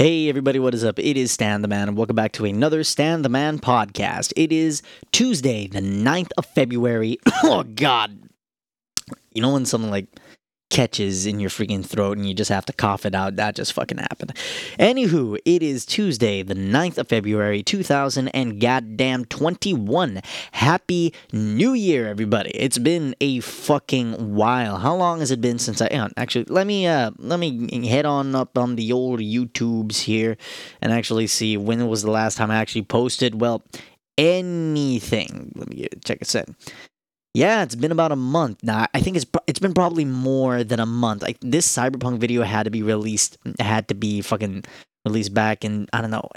Hey everybody, what is up? It is Stan the Man, and welcome back to another Stan the Man podcast. It is Tuesday, the 9th of February. oh god. You know when something like catches in your freaking throat and you just have to cough it out. That just fucking happened. Anywho, it is Tuesday, the 9th of February, 2000 and goddamn 21. Happy New Year, everybody. It's been a fucking while. How long has it been since I actually let me uh let me head on up on the old YouTubes here and actually see when was the last time I actually posted. Well, anything. Let me check it out. Yeah, it's been about a month now. I think it's it's been probably more than a month. Like this Cyberpunk video had to be released, had to be fucking released back in I don't know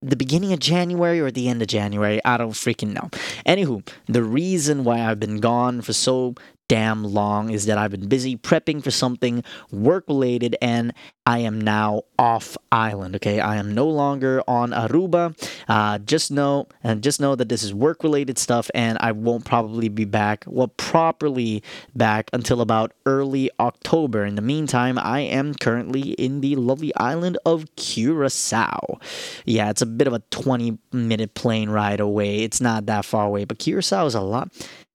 the beginning of January or the end of January. I don't freaking know. Anywho, the reason why I've been gone for so damn long is that I've been busy prepping for something work related and I am now off island. Okay, I am no longer on Aruba. Uh, just know and just know that this is work related stuff and I won't probably be back, well, properly back until about early October. In the meantime, I am currently in the lovely island of Curacao. Yeah, it's a bit of a 20 minute plane ride away. It's not that far away, but Curacao is a lot.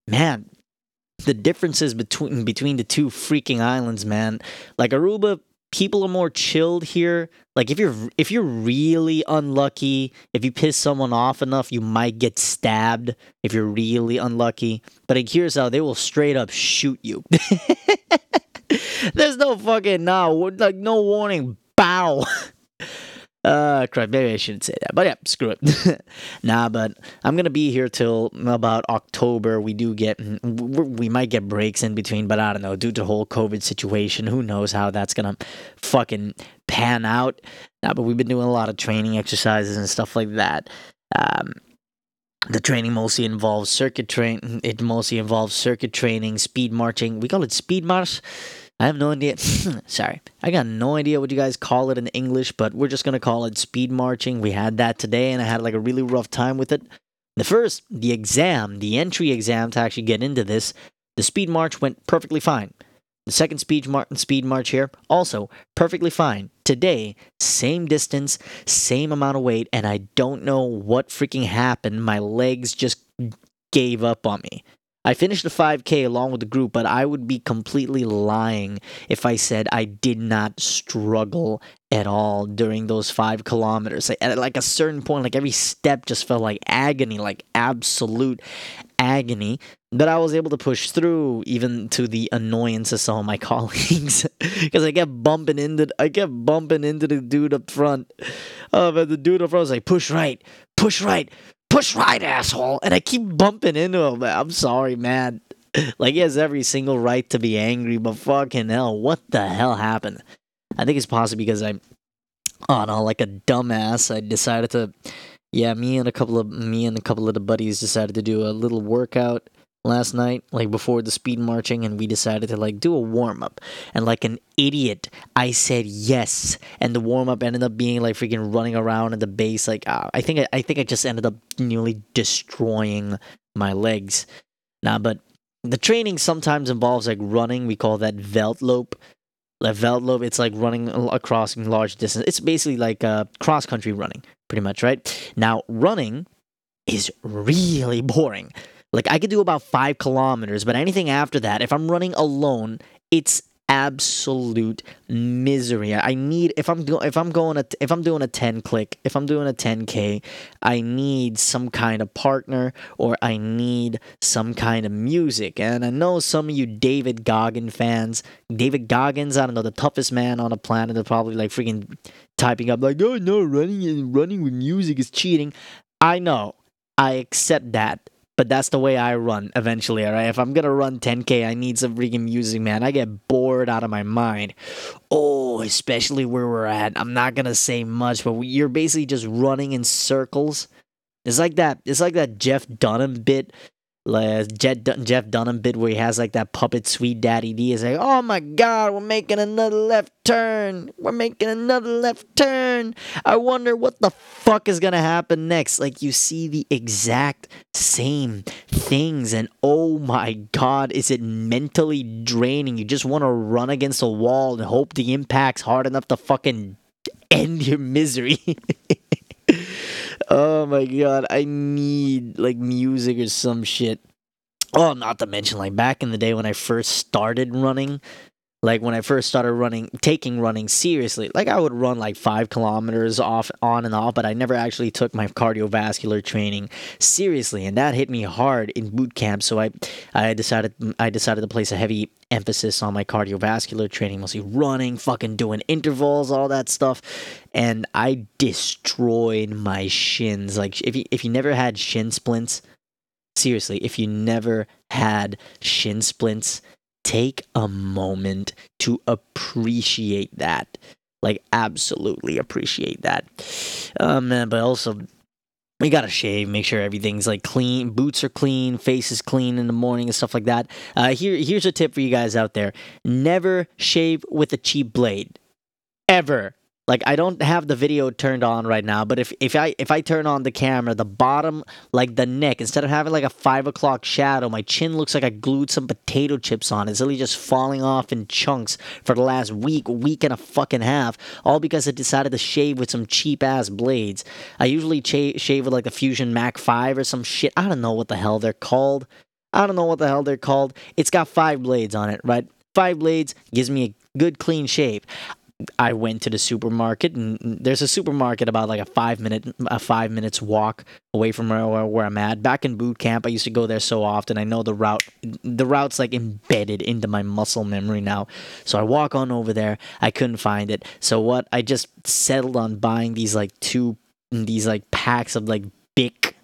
Man, the differences between between the two freaking islands, man. Like Aruba, people are more chilled here. Like if you're if you're really unlucky, if you piss someone off enough, you might get stabbed. If you're really unlucky, but in Curacao, they will straight up shoot you. There's no fucking no, like no warning. Bow. Uh, crap. Maybe I shouldn't say that, but yeah, screw it. nah, but I'm gonna be here till about October. We do get, we might get breaks in between, but I don't know. Due to the whole COVID situation, who knows how that's gonna fucking pan out? Nah, but we've been doing a lot of training exercises and stuff like that. Um, the training mostly involves circuit train. It mostly involves circuit training, speed marching. We call it speed march I have no idea. Sorry. I got no idea what you guys call it in English, but we're just going to call it speed marching. We had that today, and I had like a really rough time with it. The first, the exam, the entry exam to actually get into this, the speed march went perfectly fine. The second speed, mar- speed march here, also perfectly fine. Today, same distance, same amount of weight, and I don't know what freaking happened. My legs just gave up on me. I finished the 5K along with the group, but I would be completely lying if I said I did not struggle at all during those five kilometers. At like a certain point, like every step just felt like agony, like absolute agony. But I was able to push through, even to the annoyance of some of my colleagues, because I kept bumping into, I kept bumping into the dude up front. Uh, but the dude up front was like, "Push right, push right, push right, asshole. And I keep bumping into him. I'm sorry, man. Like, he has every single right to be angry, but fucking hell, what the hell happened? I think it's possibly because I, oh no, like a dumbass, I decided to, yeah, me and a couple of, me and a couple of the buddies decided to do a little workout last night, like before the speed marching, and we decided to like do a warm up. And like an idiot, I said yes, and the warm up ended up being like freaking running around at the base. Like uh, I think I, I think I just ended up nearly destroying my legs. Nah, but the training sometimes involves like running. We call that veldloop. Like veldloop, it's like running across large distance. It's basically like uh, cross country running, pretty much, right? Now running is really boring. Like I could do about five kilometers, but anything after that, if I'm running alone, it's absolute misery. I need if I'm doing if I'm going a, if I'm doing a 10 click, if I'm doing a 10k, I need some kind of partner or I need some kind of music. And I know some of you David Goggins fans, David Goggins, I don't know, the toughest man on the planet, they're probably like freaking typing up like, "Oh no, running and running with music is cheating." I know. I accept that but that's the way I run eventually, all right? If I'm gonna run 10k, I need some freaking music, man. I get bored out of my mind. Oh, especially where we're at. I'm not gonna say much, but you're basically just running in circles. It's like that. It's like that Jeff Dunham bit like Jeff Dunham bit where he has like that puppet sweet daddy D is like, oh my god, we're making another left turn. We're making another left turn. I wonder what the fuck is gonna happen next. Like you see the exact same things, and oh my god, is it mentally draining? You just want to run against a wall and hope the impact's hard enough to fucking end your misery. oh my god, I need like music or some shit. Oh, not to mention like back in the day when I first started running, like when I first started running, taking running seriously, like I would run like five kilometers off, on and off, but I never actually took my cardiovascular training seriously, and that hit me hard in boot camp. So I, I decided, I decided to place a heavy emphasis on my cardiovascular training, mostly running, fucking doing intervals, all that stuff, and I destroyed my shins. Like if you if you never had shin splints, seriously, if you never had shin splints take a moment to appreciate that. Like, absolutely appreciate that. Um, but also, we gotta shave, make sure everything's like clean, boots are clean, face is clean in the morning and stuff like that. Uh, here, here's a tip for you guys out there: never shave with a cheap blade, ever like I don't have the video turned on right now, but if, if I if I turn on the camera, the bottom like the neck, instead of having like a five o'clock shadow, my chin looks like I glued some potato chips on. It's really just falling off in chunks for the last week, week and a fucking half, all because I decided to shave with some cheap ass blades. I usually cha- shave with like a Fusion Mac Five or some shit. I don't know what the hell they're called. I don't know what the hell they're called. It's got five blades on it, right? Five blades gives me a good clean shave. I went to the supermarket, and there's a supermarket about like a five minute a five minutes walk away from where, where I'm at. Back in boot camp, I used to go there so often. I know the route. The route's like embedded into my muscle memory now. So I walk on over there. I couldn't find it. So what? I just settled on buying these like two these like packs of like Bic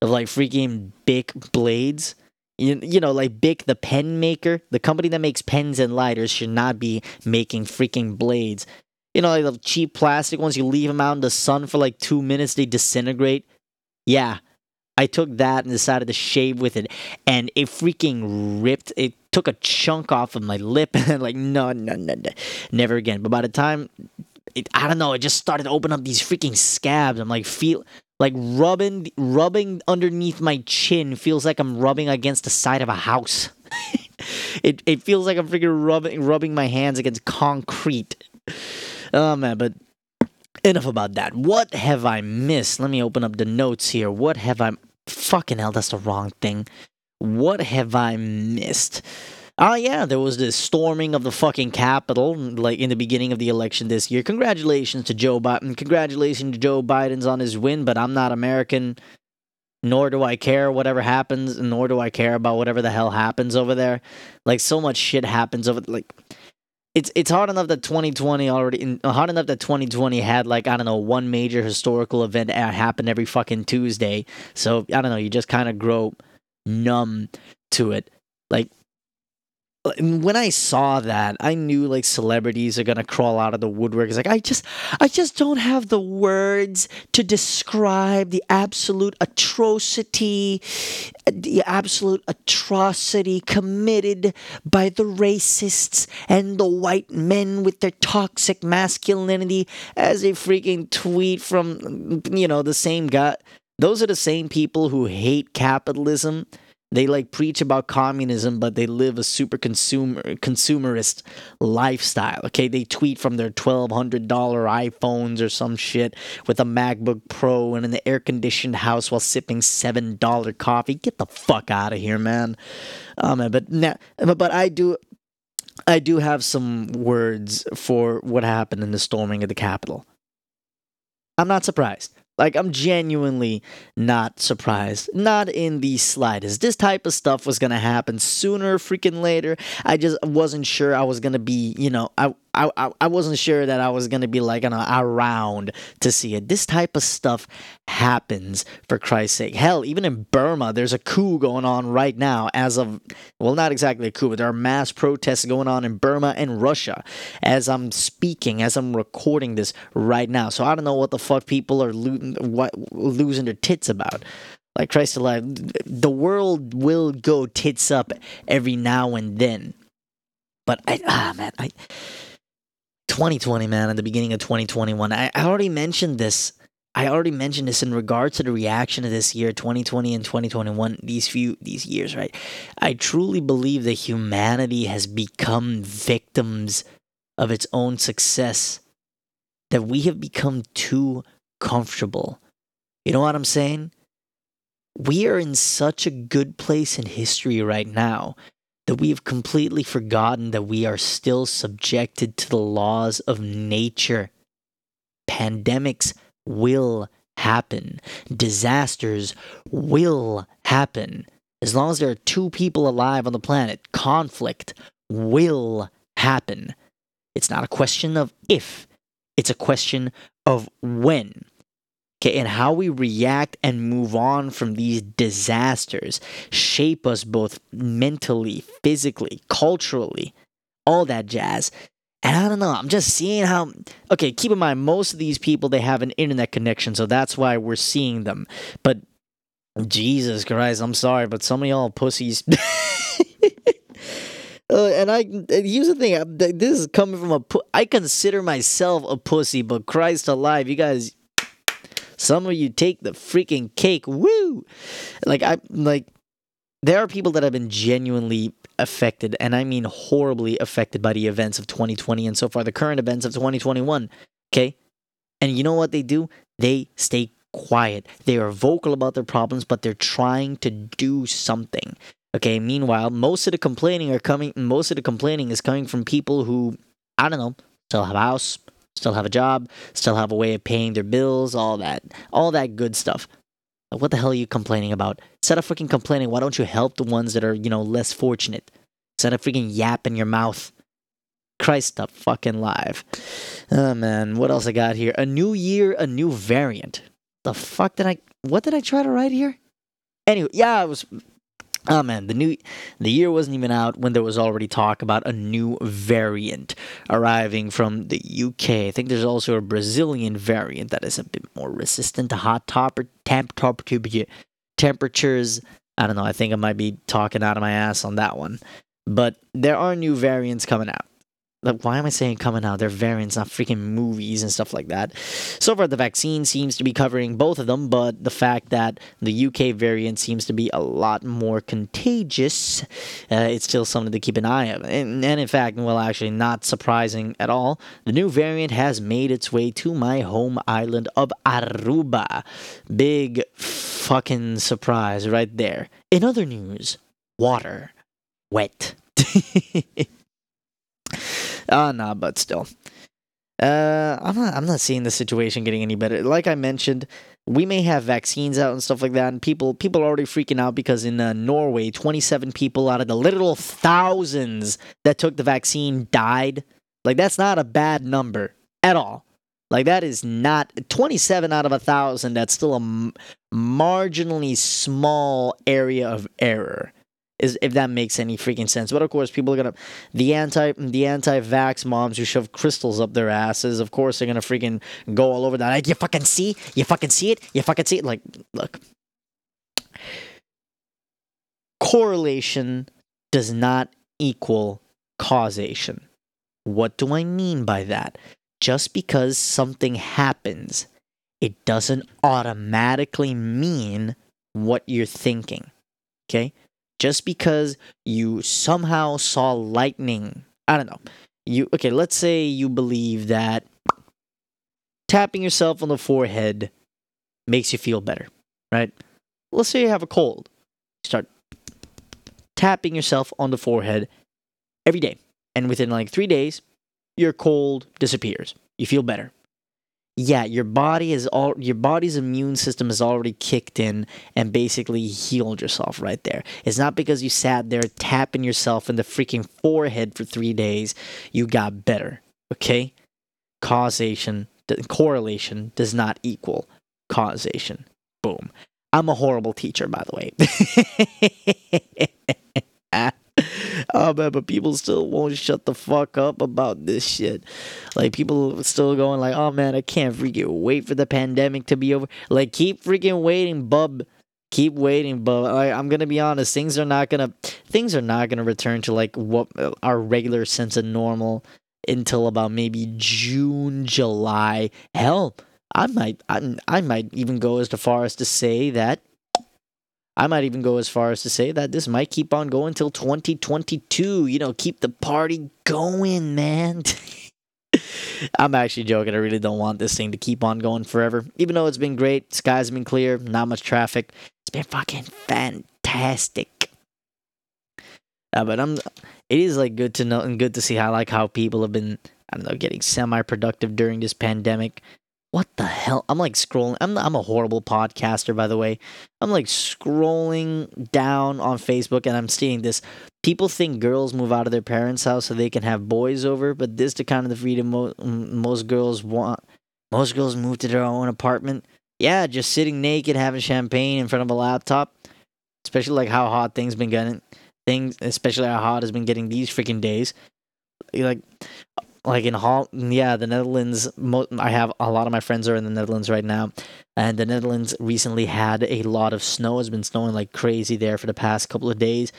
of like freaking Bic blades you, you know, like Bic, the pen maker, the company that makes pens and lighters, should not be making freaking blades. You know, like the cheap plastic ones, you leave them out in the sun for like two minutes, they disintegrate. Yeah, I took that and decided to shave with it, and it freaking ripped. It took a chunk off of my lip, and like, no, no, no, no, never again. But by the time, it, I don't know, it just started to open up these freaking scabs. I'm like, feel like rubbing rubbing underneath my chin feels like I'm rubbing against the side of a house. it it feels like I'm freaking rubbing rubbing my hands against concrete. Oh man, but enough about that. What have I missed? Let me open up the notes here. What have I fucking hell, that's the wrong thing. What have I missed? Oh, yeah, there was this storming of the fucking Capitol, like in the beginning of the election this year. Congratulations to Joe Biden. Congratulations to Joe Biden's on his win, but I'm not American, nor do I care whatever happens, nor do I care about whatever the hell happens over there. Like, so much shit happens over, like, it's it's hard enough that 2020 already hard enough that 2020 had like I don't know one major historical event happen every fucking Tuesday. So I don't know, you just kind of grow numb to it. Like when I saw that, I knew like celebrities are gonna crawl out of the woodwork. It's like I just, I just don't have the words to describe the absolute atrocity, the absolute atrocity committed by the racists and the white men with their toxic masculinity. As a freaking tweet from, you know, the same guy. Those are the same people who hate capitalism they like preach about communism, but they live a super consumer consumerist lifestyle. Okay, they tweet from their twelve hundred dollar iPhones or some shit with a MacBook Pro and the air conditioned house while sipping seven dollar coffee. Get the fuck out of here, man. Um, but now, but I do. I do have some words for what happened in the storming of the Capitol. I'm not surprised. Like, I'm genuinely not surprised. Not in the slightest. This type of stuff was gonna happen sooner freaking later. I just wasn't sure I was gonna be, you know, I, I, I, I wasn't sure that I was gonna be like you know, around to see it. This type of stuff happens for Christ's sake. Hell, even in Burma, there's a coup going on right now. As of well, not exactly a coup, but there are mass protests going on in Burma and Russia as I'm speaking, as I'm recording this right now. So I don't know what the fuck people are lo- what, losing their tits about like Christ alive, the world will go tits up every now and then. But I ah man, I 2020, man, at the beginning of 2021. I, I already mentioned this. I already mentioned this in regards to the reaction of this year, 2020 and 2021, these few these years, right? I truly believe that humanity has become victims of its own success. that we have become too comfortable. You know what I'm saying? We are in such a good place in history right now that we have completely forgotten that we are still subjected to the laws of nature. Pandemics will happen, disasters will happen. As long as there are two people alive on the planet, conflict will happen. It's not a question of if, it's a question of when. Okay, and how we react and move on from these disasters shape us both mentally, physically, culturally, all that jazz. And I don't know, I'm just seeing how okay, keep in mind most of these people they have an internet connection, so that's why we're seeing them. But Jesus Christ, I'm sorry, but some of y'all pussies Uh, and I here's the thing. This is coming from a. I consider myself a pussy, but Christ alive, you guys. Some of you take the freaking cake. Woo! Like I like. There are people that have been genuinely affected, and I mean horribly affected by the events of 2020 and so far the current events of 2021. Okay, and you know what they do? They stay quiet. They are vocal about their problems, but they're trying to do something. Okay, meanwhile, most of the complaining are coming most of the complaining is coming from people who I don't know, have a house, still have a job, still have a way of paying their bills, all that. All that good stuff. What the hell are you complaining about? Instead of freaking complaining, why don't you help the ones that are, you know, less fortunate? Instead of freaking yap in your mouth. Christ the fucking live. Oh man, what else I got here? A new year, a new variant. The fuck did I what did I try to write here? Anyway, yeah, I was Oh man, the new the year wasn't even out when there was already talk about a new variant arriving from the UK. I think there's also a Brazilian variant that is a bit more resistant to hot topper, temp, top temperatures. I don't know. I think I might be talking out of my ass on that one. But there are new variants coming out like why am I saying coming out? They're variants, not freaking movies and stuff like that. So far, the vaccine seems to be covering both of them, but the fact that the UK variant seems to be a lot more contagious, uh, it's still something to keep an eye on. And, and in fact, well, actually, not surprising at all, the new variant has made its way to my home island of Aruba. Big fucking surprise right there. In other news, water, wet. Ah, uh, nah, but still. Uh, I'm not. I'm not seeing the situation getting any better. Like I mentioned, we may have vaccines out and stuff like that, and people people are already freaking out because in uh, Norway, 27 people out of the literal thousands that took the vaccine died. Like that's not a bad number at all. Like that is not 27 out of a thousand. That's still a m- marginally small area of error is if that makes any freaking sense. But of course, people are gonna the anti the anti-vax moms who shove crystals up their asses. Of course, they're gonna freaking go all over that. Like, you fucking see, you fucking see it, you fucking see it. Like, look, correlation does not equal causation. What do I mean by that? Just because something happens, it doesn't automatically mean what you're thinking. Okay? Just because you somehow saw lightning. I don't know. You okay, let's say you believe that tapping yourself on the forehead makes you feel better, right? Let's say you have a cold. Start tapping yourself on the forehead every day. And within like 3 days, your cold disappears. You feel better yeah, your body is all your body's immune system has already kicked in and basically healed yourself right there. It's not because you sat there tapping yourself in the freaking forehead for three days you got better. Okay, causation correlation does not equal causation. Boom. I'm a horrible teacher, by the way. oh man, but people still won't shut the fuck up about this shit. Like people still going like, oh man, I can't freaking wait for the pandemic to be over. Like keep freaking waiting, bub. Keep waiting, bub. I'm gonna be honest. Things are not gonna things are not gonna return to like what uh, our regular sense of normal until about maybe June, July. Hell, I might I, I might even go as far as to say that I might even go as far as to say that this might keep on going till 2022. You know, keep the party going, man. I'm actually joking. I really don't want this thing to keep on going forever. Even though it's been great, skies have been clear, not much traffic. It's been fucking fantastic. Uh, but I'm. It is like good to know and good to see how like how people have been. I don't know, getting semi-productive during this pandemic. What the hell? I'm like scrolling. I'm I'm a horrible podcaster, by the way. I'm like scrolling down on Facebook and I'm seeing this. People think girls move out of their parents' house so they can have boys over, but this the kind of the freedom mo- most girls want. Most girls move to their own apartment. Yeah, just sitting naked, having champagne in front of a laptop. Especially like how hot things been getting. Things, especially how hot has been getting these freaking days. Like, like in Hol- yeah, the Netherlands. Mo- I have a lot of my friends are in the Netherlands right now, and the Netherlands recently had a lot of snow. It's been snowing like crazy there for the past couple of days.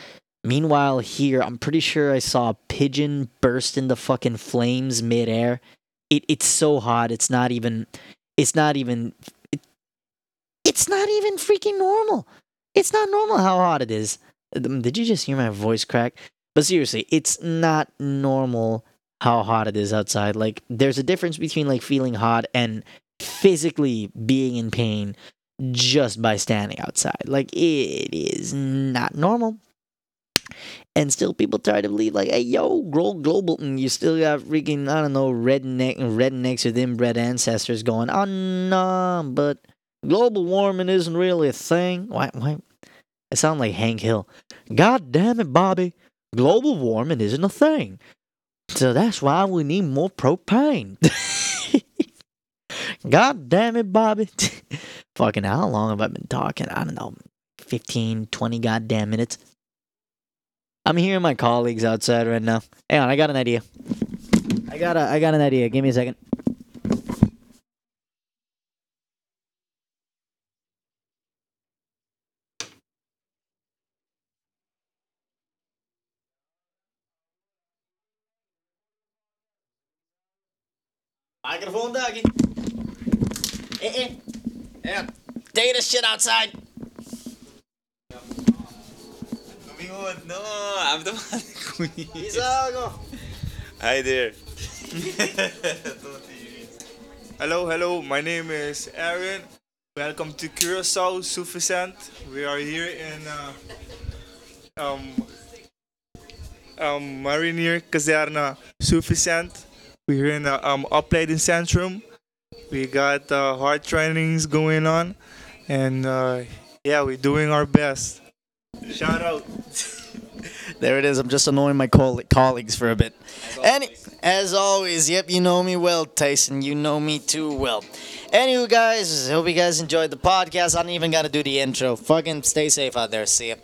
Meanwhile, here, I'm pretty sure I saw a pigeon burst into fucking flames midair. It it's so hot. It's not even. It's not even. It, it's not even freaking normal. It's not normal how hot it is. Did you just hear my voice crack? But seriously, it's not normal how hot it is outside. Like, there's a difference between like feeling hot and physically being in pain just by standing outside. Like, it is not normal. And still, people try to believe, like, hey, yo, grow global. And you still got freaking, I don't know, redneck, rednecks with inbred ancestors going, ah, oh, no, but global warming isn't really a thing. Why? Why? I sound like Hank Hill. God damn it, Bobby. Global warming isn't a thing. So that's why we need more propane. God damn it, Bobby. Fucking how long have I been talking? I don't know. 15, 20 goddamn minutes. I'm hearing my colleagues outside right now. Hang on, I got an idea. I got a I got an idea. Give me a second. Microphone doggy. Eh eh. Yeah. Take this shit outside. Lumingod, no, I'm the one. Hi there. hello, hello. My name is Aaron. Welcome to Curacao Suffisant. We are here in uh, um um Marinier Kazerne Suffisant. We're here in the um centrum. We got uh, hard trainings going on, and uh, yeah, we're doing our best. Shout out. There it is. I'm just annoying my coll- colleagues for a bit. Any, as always, yep, you know me well, Tyson. You know me too well. Anywho, guys, hope you guys enjoyed the podcast. I don't even got to do the intro. Fucking stay safe out there. See ya.